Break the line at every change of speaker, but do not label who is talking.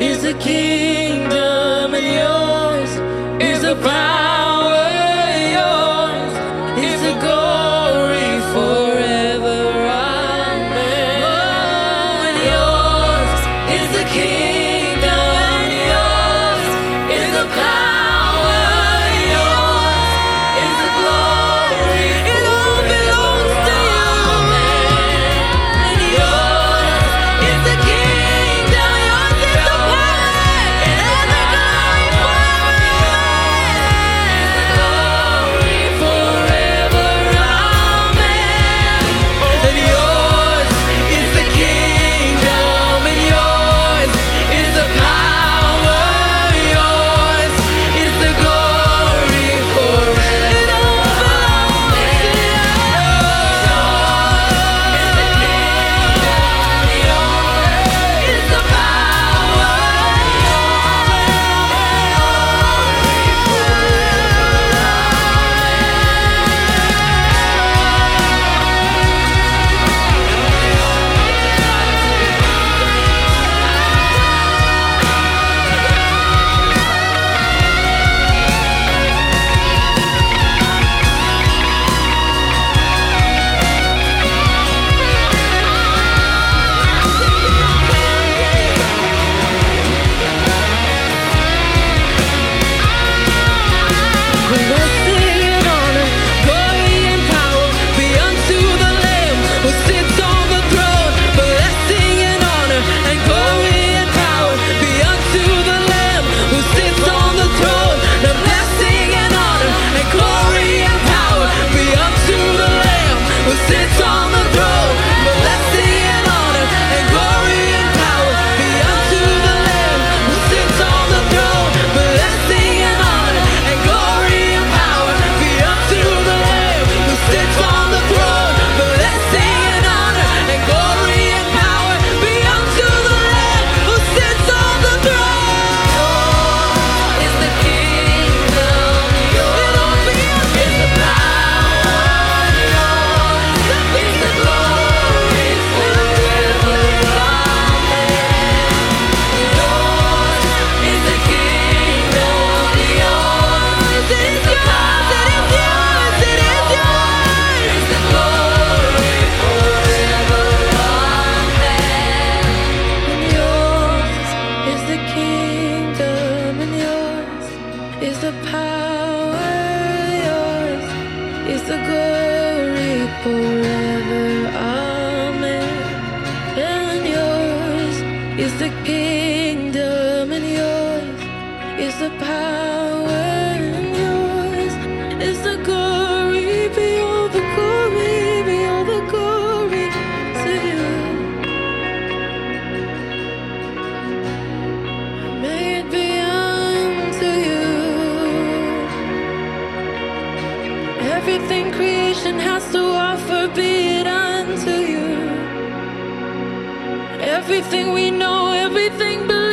is the kingdom and yours is the power. forever. forbid unto you. Everything we know, everything.